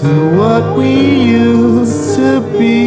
to what we used to be.